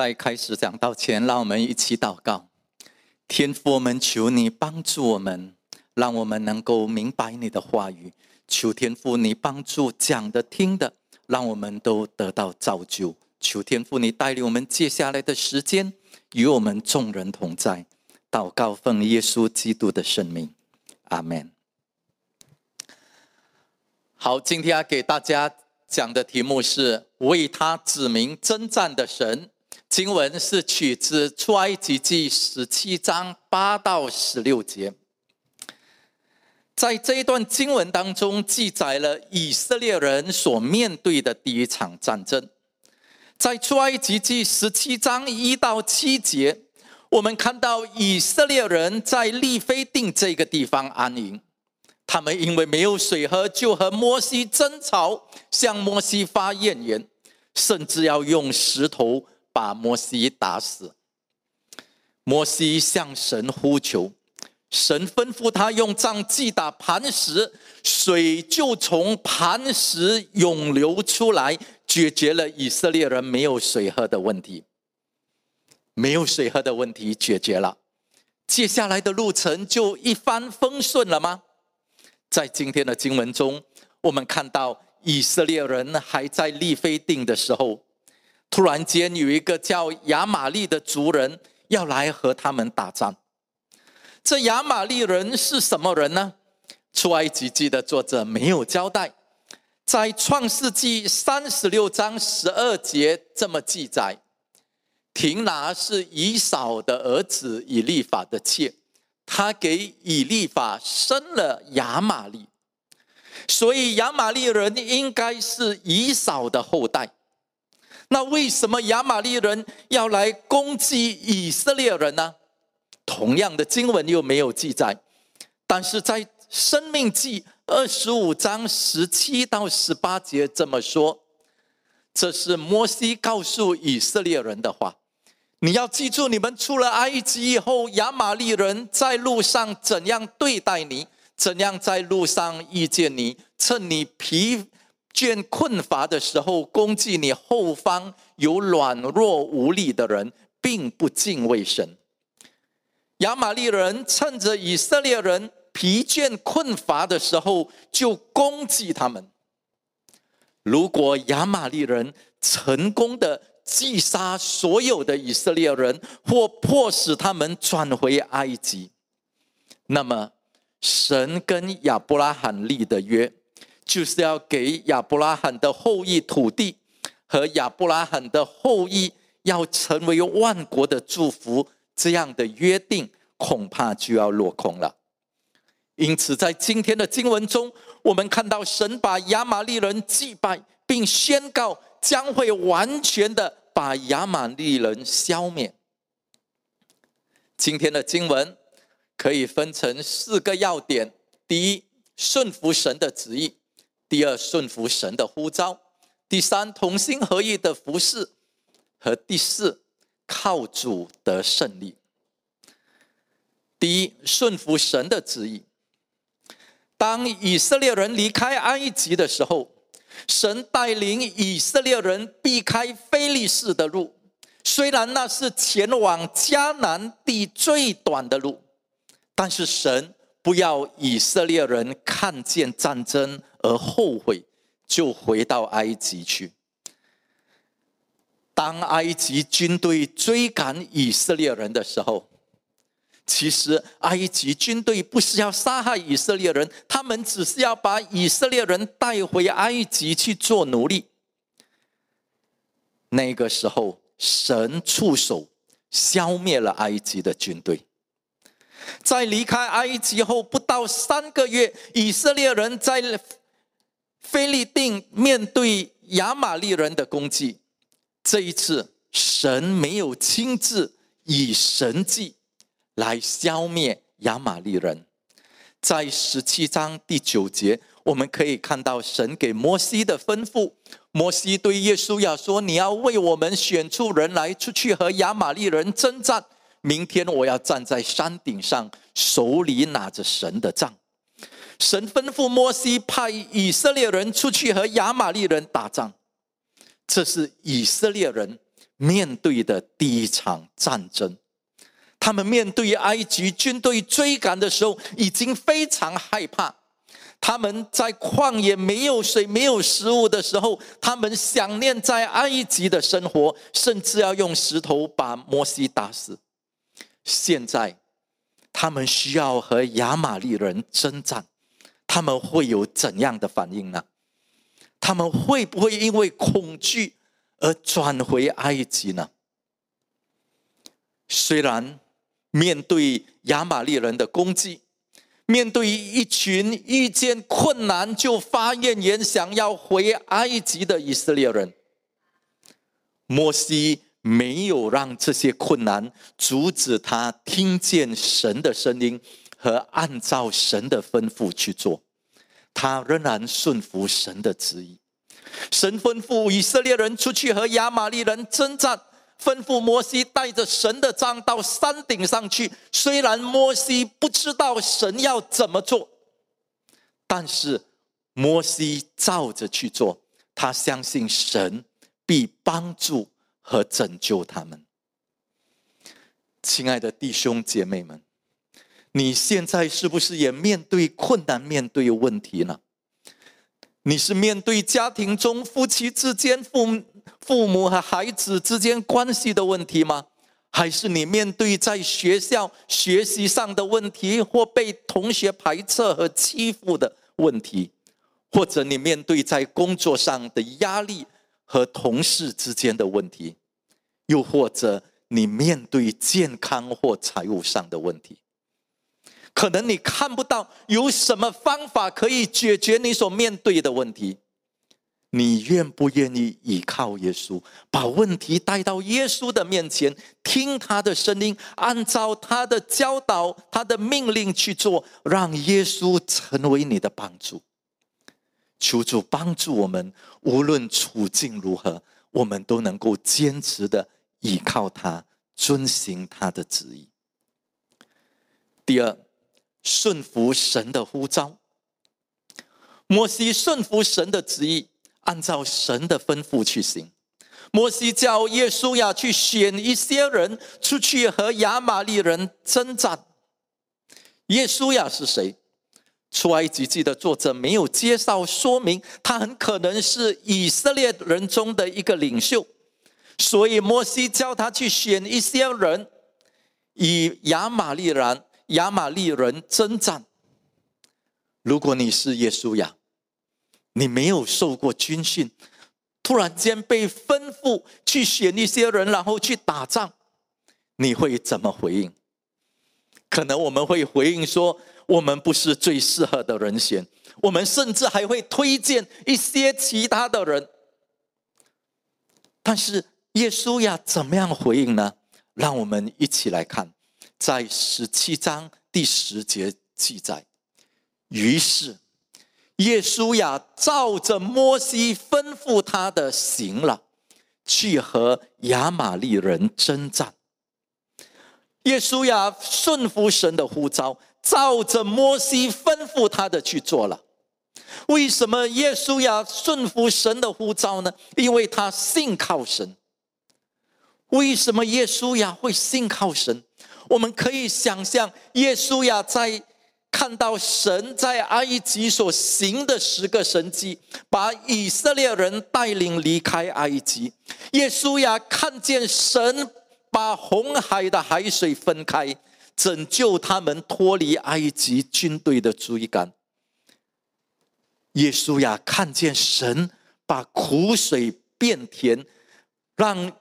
在开始讲道前，让我们一起祷告。天父，我们求你帮助我们，让我们能够明白你的话语。求天父你帮助讲的、听的，让我们都得到造就。求天父你带领我们接下来的时间，与我们众人同在。祷告奉耶稣基督的圣名，阿门。好，今天要给大家讲的题目是为他指明征战的神。经文是取自出埃及记十七章八到十六节，在这一段经文当中，记载了以色列人所面对的第一场战争。在出埃及记十七章一到七节，我们看到以色列人在利非定这个地方安营，他们因为没有水喝，就和摩西争吵，向摩西发怨言，甚至要用石头。把摩西打死。摩西向神呼求，神吩咐他用杖击打磐石，水就从磐石涌流出来，解决了以色列人没有水喝的问题。没有水喝的问题解决了，接下来的路程就一帆风顺了吗？在今天的经文中，我们看到以色列人还在立非定的时候。突然间，有一个叫亚玛利的族人要来和他们打仗。这亚玛利人是什么人呢？出埃及记的作者没有交代，在创世纪三十六章十二节这么记载：亭拿是以扫的儿子以利法的妾，他给以利法生了亚玛利，所以亚玛利人应该是以扫的后代。那为什么亚玛利人要来攻击以色列人呢？同样的经文又没有记载，但是在生命记二十五章十七到十八节这么说，这是摩西告诉以色列人的话。你要记住，你们出了埃及以后，亚玛利人在路上怎样对待你，怎样在路上遇见你，趁你疲。见困乏的时候，攻击你后方有软弱无力的人，并不敬畏神。亚玛利人趁着以色列人疲倦困乏的时候，就攻击他们。如果亚玛利人成功的击杀所有的以色列人，或迫使他们转回埃及，那么神跟亚伯拉罕立的约。就是要给亚伯拉罕的后裔土地和亚伯拉罕的后裔要成为万国的祝福，这样的约定恐怕就要落空了。因此，在今天的经文中，我们看到神把亚玛利人击败，并宣告将会完全的把亚玛利人消灭。今天的经文可以分成四个要点：第一，顺服神的旨意。第二，顺服神的呼召；第三，同心合意的服侍；和第四，靠主得胜利。第一，顺服神的旨意。当以色列人离开埃及的时候，神带领以色列人避开非利士的路，虽然那是前往迦南地最短的路，但是神。不要以色列人看见战争而后悔，就回到埃及去。当埃及军队追赶以色列人的时候，其实埃及军队不是要杀害以色列人，他们只是要把以色列人带回埃及去做奴隶。那个时候，神出手消灭了埃及的军队。在离开埃及后不到三个月，以色列人在菲利定面对亚玛利人的攻击。这一次，神没有亲自以神迹来消灭亚玛利人。在十七章第九节，我们可以看到神给摩西的吩咐。摩西对耶稣要说：“你要为我们选出人来，出去和亚玛利人征战。”明天我要站在山顶上，手里拿着神的杖。神吩咐摩西派以色列人出去和亚玛利人打仗。这是以色列人面对的第一场战争。他们面对埃及军队追赶的时候，已经非常害怕。他们在旷野没有水、没有食物的时候，他们想念在埃及的生活，甚至要用石头把摩西打死。现在，他们需要和亚玛利人征战，他们会有怎样的反应呢？他们会不会因为恐惧而转回埃及呢？虽然面对亚玛利人的攻击。面对一群遇见困难就发怨言、想要回埃及的以色列人，摩西没有让这些困难阻止他听见神的声音和按照神的吩咐去做，他仍然顺服神的旨意。神吩咐以色列人出去和亚玛利人征战。吩咐摩西带着神的杖到山顶上去。虽然摩西不知道神要怎么做，但是摩西照着去做。他相信神必帮助和拯救他们。亲爱的弟兄姐妹们，你现在是不是也面对困难、面对问题呢？你是面对家庭中夫妻之间父？父母和孩子之间关系的问题吗？还是你面对在学校学习上的问题，或被同学排斥和欺负的问题，或者你面对在工作上的压力和同事之间的问题，又或者你面对健康或财务上的问题？可能你看不到有什么方法可以解决你所面对的问题。你愿不愿意依靠耶稣，把问题带到耶稣的面前，听他的声音，按照他的教导、他的命令去做，让耶稣成为你的帮助。求主帮助我们，无论处境如何，我们都能够坚持的依靠他，遵行他的旨意。第二，顺服神的呼召。摩西顺服神的旨意。按照神的吩咐去行。摩西叫耶稣亚去选一些人出去和亚玛利人征战。耶稣亚是谁？出埃及记的作者没有介绍说明，他很可能是以色列人中的一个领袖。所以摩西叫他去选一些人，以亚玛利人、亚玛利人征战。如果你是耶稣呀。你没有受过军训，突然间被吩咐去选一些人，然后去打仗，你会怎么回应？可能我们会回应说：“我们不是最适合的人选。”我们甚至还会推荐一些其他的人。但是耶稣呀，怎么样回应呢？让我们一起来看，在十七章第十节记载。于是。耶稣呀，照着摩西吩咐他的行了，去和亚玛利人征战。耶稣呀，顺服神的呼召，照着摩西吩咐他的去做了。为什么耶稣呀顺服神的呼召呢？因为他信靠神。为什么耶稣呀会信靠神？我们可以想象，耶稣呀在。看到神在埃及所行的十个神迹，把以色列人带领离开埃及。耶稣呀，看见神把红海的海水分开，拯救他们脱离埃及军队的追赶。耶稣呀，看见神把苦水变甜，让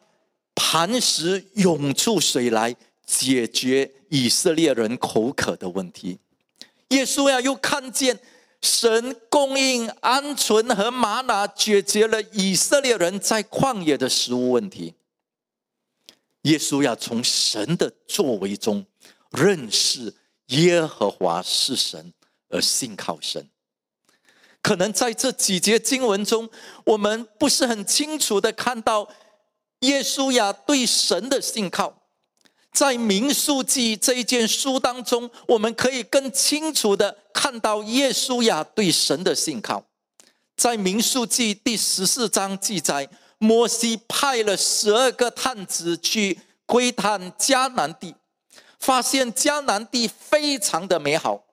磐石涌出水来，解决以色列人口渴的问题。耶稣呀，又看见神供应鹌鹑和玛拿，解决了以色列人在旷野的食物问题。耶稣要从神的作为中认识耶和华是神，而信靠神。可能在这几节经文中，我们不是很清楚的看到耶稣呀对神的信靠。在民数记这一件书当中，我们可以更清楚的看到耶稣呀对神的信靠。在民数记第十四章记载，摩西派了十二个探子去窥探迦南地，发现迦南地非常的美好，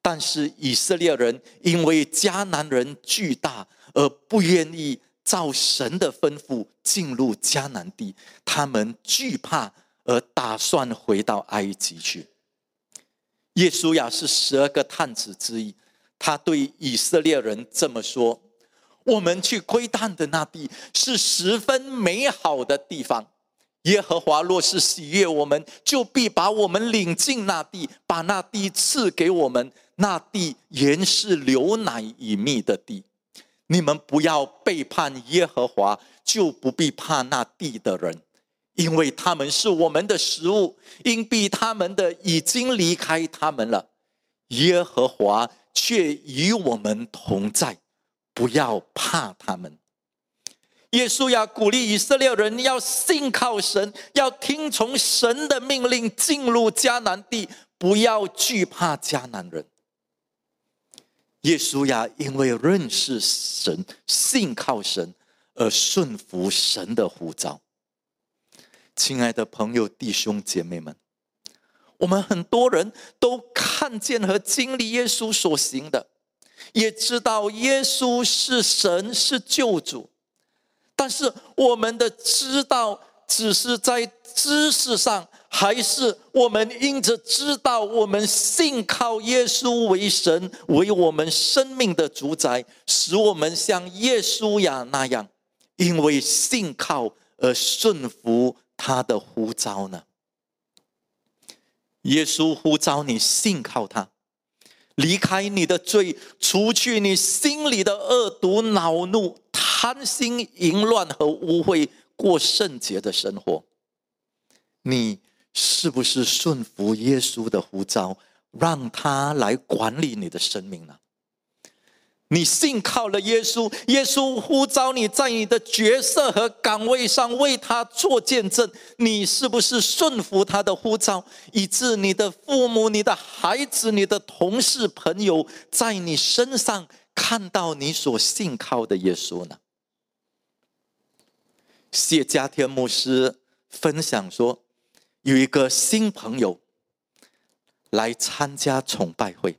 但是以色列人因为迦南人巨大而不愿意照神的吩咐进入迦南地，他们惧怕而打算回到埃及去。耶稣亚是十二个探子之一，他对以色列人这么说：“我们去窥探的那地是十分美好的地方。耶和华若是喜悦我们，就必把我们领进那地，把那地赐给我们。那地原是流奶与蜜的地。你们不要背叛耶和华，就不必怕那地的人。”因为他们是我们的食物，因必他们的已经离开他们了。耶和华却与我们同在，不要怕他们。耶稣要鼓励以色列人要信靠神，要听从神的命令进入迦南地，不要惧怕迦南人。耶稣呀，因为认识神、信靠神而顺服神的呼召。亲爱的朋友、弟兄姐妹们，我们很多人都看见和经历耶稣所行的，也知道耶稣是神、是救主。但是我们的知道只是在知识上，还是我们因着知道我们信靠耶稣为神、为我们生命的主宰，使我们像耶稣呀那样，因为信靠而顺服。他的呼召呢？耶稣呼召你信靠他，离开你的罪，除去你心里的恶毒、恼怒、贪心、淫乱和污秽，过圣洁的生活。你是不是顺服耶稣的呼召，让他来管理你的生命呢？你信靠了耶稣，耶稣呼召你在你的角色和岗位上为他做见证。你是不是顺服他的呼召，以致你的父母、你的孩子、你的同事、朋友在你身上看到你所信靠的耶稣呢？谢家天牧师分享说，有一个新朋友来参加崇拜会。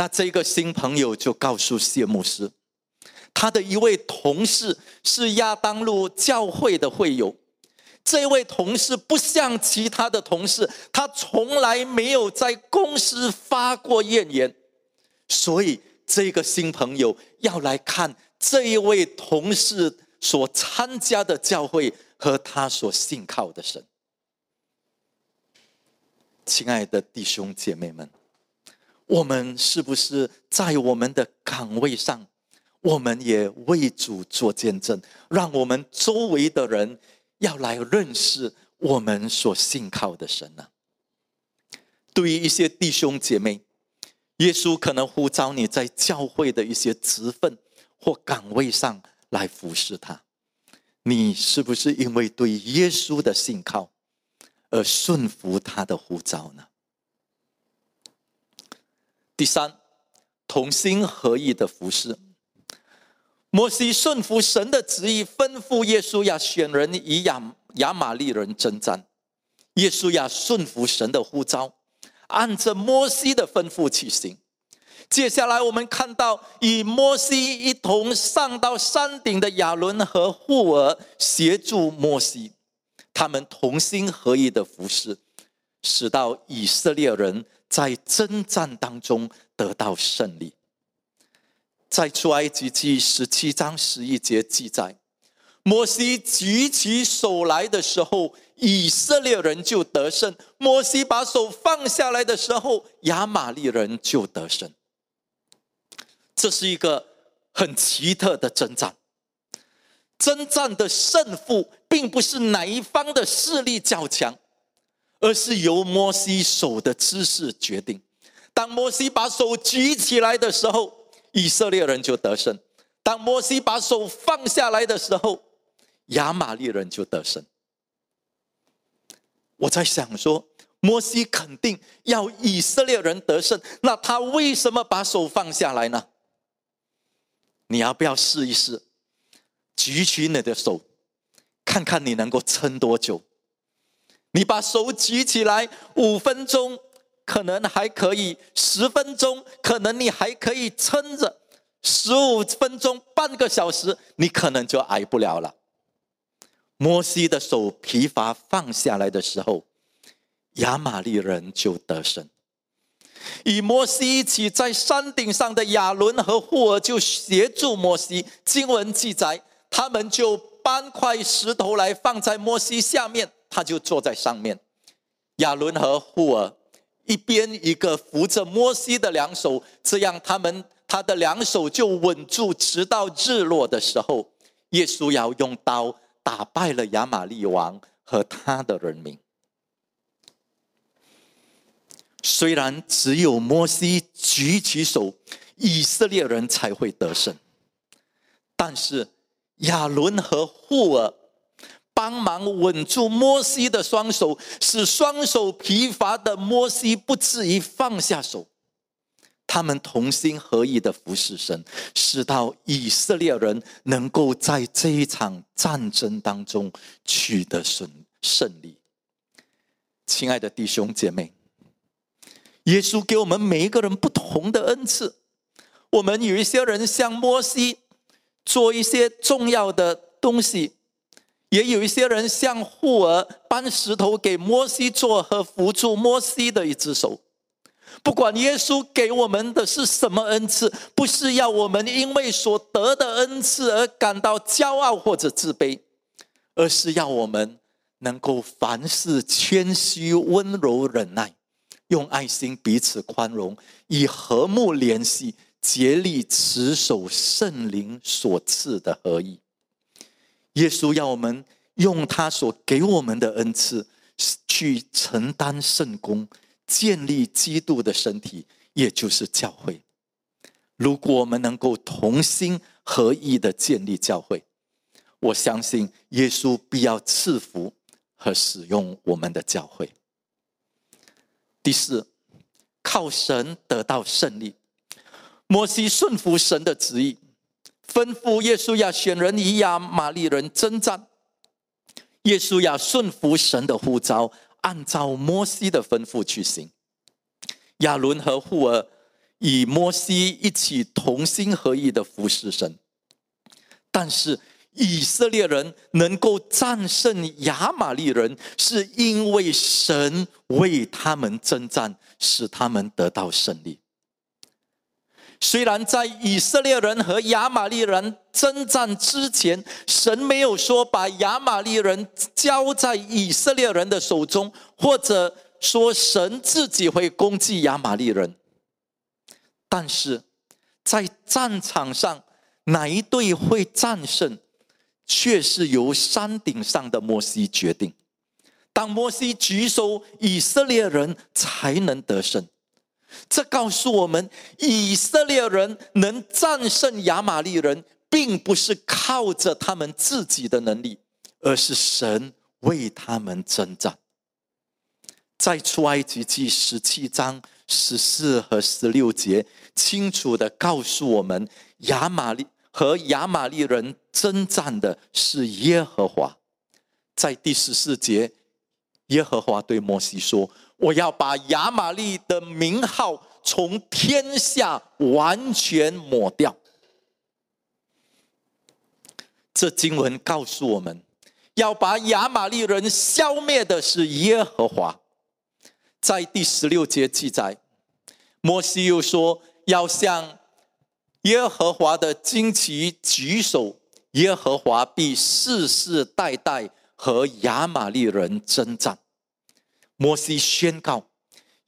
那这个新朋友就告诉谢牧师，他的一位同事是亚当路教会的会友。这位同事不像其他的同事，他从来没有在公司发过怨言，所以这个新朋友要来看这一位同事所参加的教会和他所信靠的神。亲爱的弟兄姐妹们。我们是不是在我们的岗位上，我们也为主做见证，让我们周围的人要来认识我们所信靠的神呢？对于一些弟兄姐妹，耶稣可能呼召你在教会的一些职分或岗位上来服侍他，你是不是因为对耶稣的信靠而顺服他的呼召呢？第三，同心合意的服侍。摩西顺服神的旨意，吩咐耶稣亚选人与亚亚玛利人征战。耶稣亚顺服神的呼召，按着摩西的吩咐去行。接下来，我们看到与摩西一同上到山顶的亚伦和户尔协助摩西，他们同心合意的服侍，使到以色列人。在征战当中得到胜利。在出埃及记十七章十一节记载，摩西举起手来的时候，以色列人就得胜；摩西把手放下来的时候，亚玛利人就得胜。这是一个很奇特的征战。征战的胜负，并不是哪一方的势力较强。而是由摩西手的姿势决定。当摩西把手举起来的时候，以色列人就得胜；当摩西把手放下来的时候，亚玛利人就得胜。我在想说，摩西肯定要以色列人得胜，那他为什么把手放下来呢？你要不要试一试？举起你的手，看看你能够撑多久。你把手举起来，五分钟可能还可以，十分钟可能你还可以撑着，十五分钟、半个小时，你可能就挨不了了。摩西的手疲乏放下来的时候，亚玛力人就得胜。与摩西一起在山顶上的亚伦和霍尔就协助摩西。经文记载，他们就搬块石头来放在摩西下面，他就坐在上面。亚伦和霍尔一边一个扶着摩西的两手，这样他们他的两手就稳住，直到日落的时候，耶稣要用刀打败了亚玛利王和他的人民。虽然只有摩西举起手，以色列人才会得胜，但是亚伦和户尔帮忙稳住摩西的双手，使双手疲乏的摩西不至于放下手。他们同心合意的服侍神，使到以色列人能够在这一场战争当中取得胜胜利。亲爱的弟兄姐妹。耶稣给我们每一个人不同的恩赐。我们有一些人像摩西，做一些重要的东西；也有一些人像护儿，搬石头给摩西做和扶住摩西的一只手。不管耶稣给我们的是什么恩赐，不是要我们因为所得的恩赐而感到骄傲或者自卑，而是要我们能够凡事谦虚、温柔、忍耐。用爱心彼此宽容，以和睦联系，竭力持守圣灵所赐的合一。耶稣要我们用他所给我们的恩赐，去承担圣功，建立基督的身体，也就是教会。如果我们能够同心合意的建立教会，我相信耶稣必要赐福和使用我们的教会。第四，靠神得到胜利。摩西顺服神的旨意，吩咐耶稣亚选人以亚玛利人征战。耶稣亚顺服神的呼召，按照摩西的吩咐去行。亚伦和户尔与摩西一起同心合意的服侍神，但是。以色列人能够战胜亚玛利人，是因为神为他们征战，使他们得到胜利。虽然在以色列人和亚玛利人征战之前，神没有说把亚玛利人交在以色列人的手中，或者说神自己会攻击亚玛利人，但是在战场上，哪一队会战胜？却是由山顶上的摩西决定。当摩西举手，以色列人才能得胜。这告诉我们，以色列人能战胜亚玛利人，并不是靠着他们自己的能力，而是神为他们征战。在出埃及记十七章十四和十六节，清楚的告诉我们亚玛利。和亚玛利人征战的是耶和华，在第十四节，耶和华对摩西说：“我要把亚玛利的名号从天下完全抹掉。”这经文告诉我们，要把亚玛利人消灭的是耶和华。在第十六节记载，摩西又说：“要向。”耶和华的旌旗举手，耶和华必世世代代和亚玛利人征战。摩西宣告，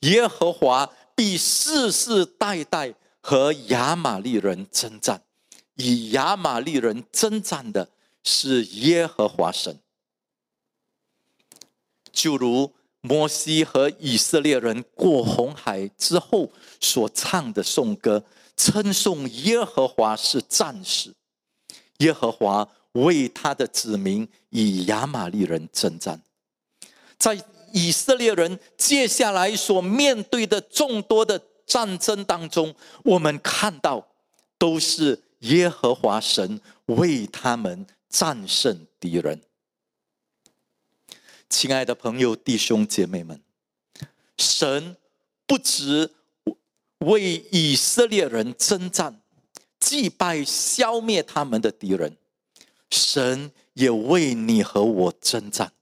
耶和华必世世代代和亚玛利人征战。与亚玛利人征战的是耶和华神，就如摩西和以色列人过红海之后所唱的颂歌。称颂耶和华是战士，耶和华为他的子民以亚玛利人征战。在以色列人接下来所面对的众多的战争当中，我们看到都是耶和华神为他们战胜敌人。亲爱的朋友、弟兄姐妹们，神不止为以色列人征战、祭拜、消灭他们的敌人，神也为你和我征战。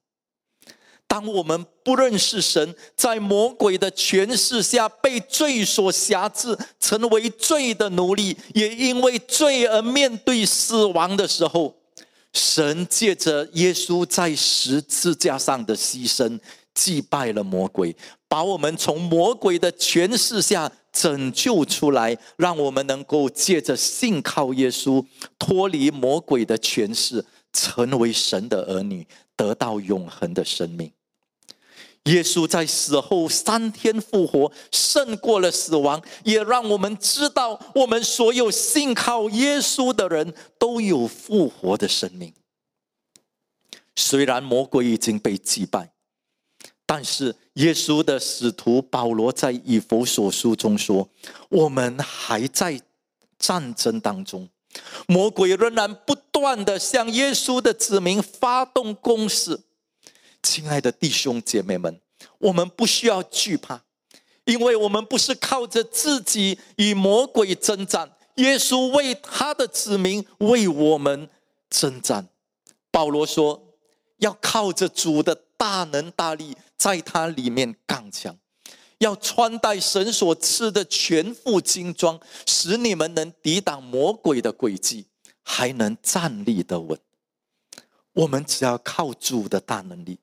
当我们不认识神，在魔鬼的权势下被罪所辖制，成为罪的奴隶，也因为罪而面对死亡的时候，神借着耶稣在十字架上的牺牲，击败了魔鬼，把我们从魔鬼的权势下拯救出来，让我们能够借着信靠耶稣，脱离魔鬼的权势，成为神的儿女，得到永恒的生命。耶稣在死后三天复活，胜过了死亡，也让我们知道，我们所有信靠耶稣的人都有复活的生命。虽然魔鬼已经被击败，但是耶稣的使徒保罗在以弗所书中说：“我们还在战争当中，魔鬼仍然不断的向耶稣的子民发动攻势。”亲爱的弟兄姐妹们，我们不需要惧怕，因为我们不是靠着自己与魔鬼征战，耶稣为他的子民为我们征战。保罗说：“要靠着主的大能大力，在他里面刚强，要穿戴神所赐的全副精装，使你们能抵挡魔鬼的诡计，还能站立得稳。”我们只要靠主的大能力。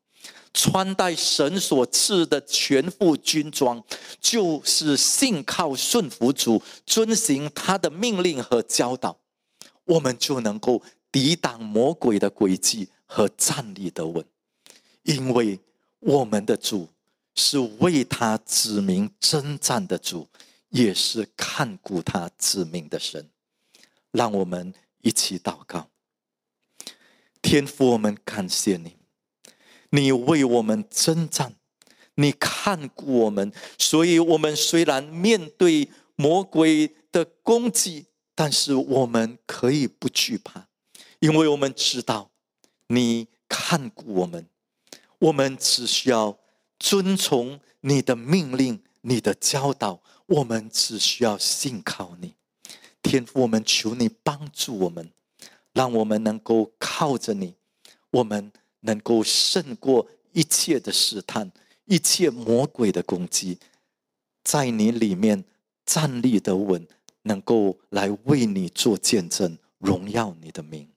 穿戴神所赐的全副军装，就是信靠顺服主，遵行他的命令和教导，我们就能够抵挡魔鬼的诡计和站立得稳。因为我们的主是为他指明征战的主，也是看顾他子民的神。让我们一起祷告，天父，我们感谢你。你为我们征战，你看顾我们，所以我们虽然面对魔鬼的攻击，但是我们可以不惧怕，因为我们知道你看顾我们。我们只需要遵从你的命令、你的教导，我们只需要信靠你。天父，我们求你帮助我们，让我们能够靠着你，我们。能够胜过一切的试探，一切魔鬼的攻击，在你里面站立的稳，能够来为你做见证，荣耀你的名。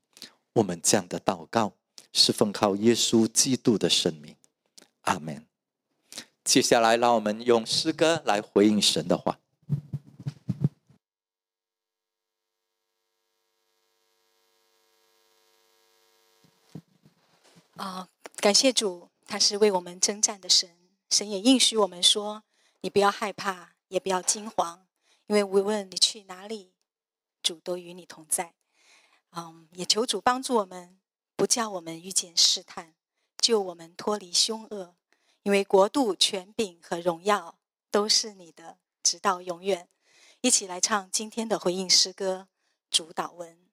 我们这样的祷告是奉靠耶稣基督的圣名，阿门。接下来，让我们用诗歌来回应神的话。啊，感谢主，他是为我们征战的神。神也应许我们说：“你不要害怕，也不要惊慌，因为无论你去哪里，主都与你同在。”嗯，也求主帮助我们，不叫我们遇见试探，救我们脱离凶恶。因为国度、权柄和荣耀都是你的，直到永远。一起来唱今天的回应诗歌主导文。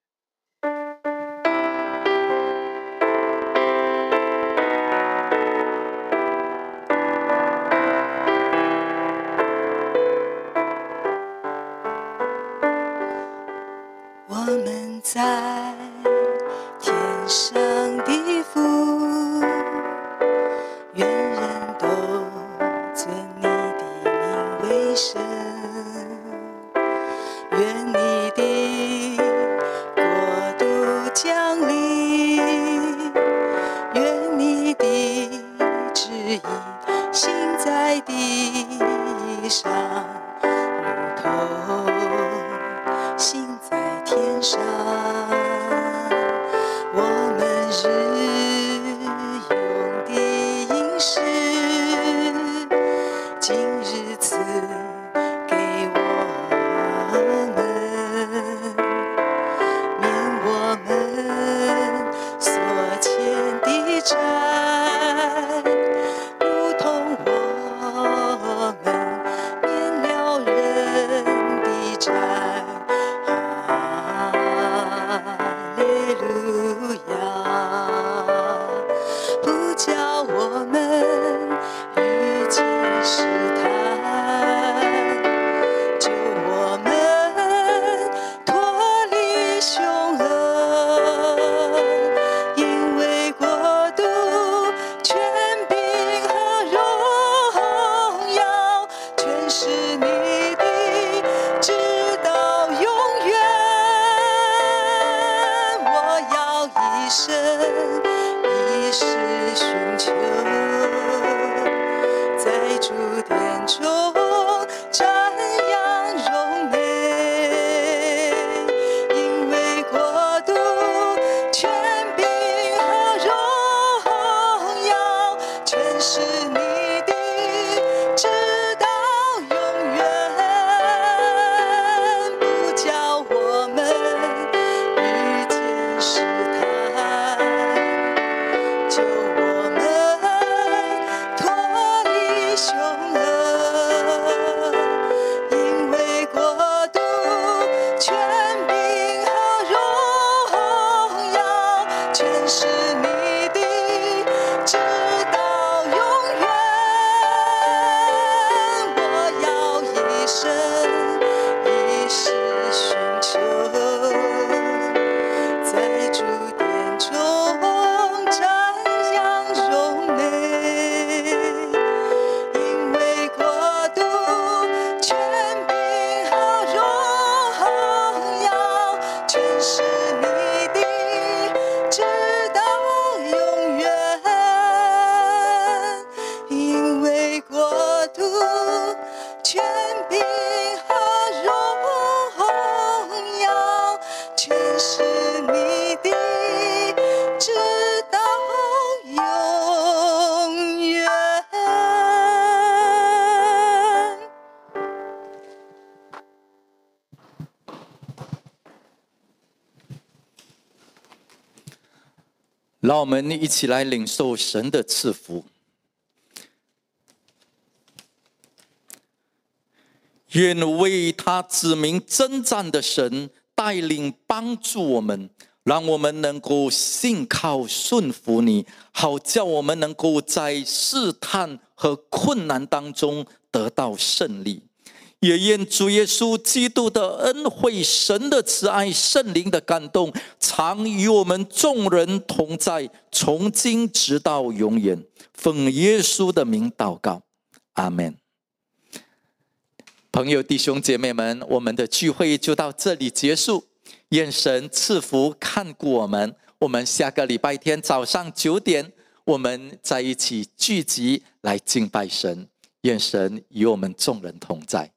是学让我们一起来领受神的赐福。愿为他指明征战的神带领帮助我们，让我们能够信靠顺服你，好叫我们能够在试探和困难当中得到胜利。也愿主耶稣基督的恩惠、神的慈爱、圣灵的感动，常与我们众人同在，从今直到永远。奉耶稣的名祷告，阿门。朋友、弟兄姐妹们，我们的聚会就到这里结束。愿神赐福看顾我们。我们下个礼拜天早上九点，我们在一起聚集来敬拜神。愿神与我们众人同在。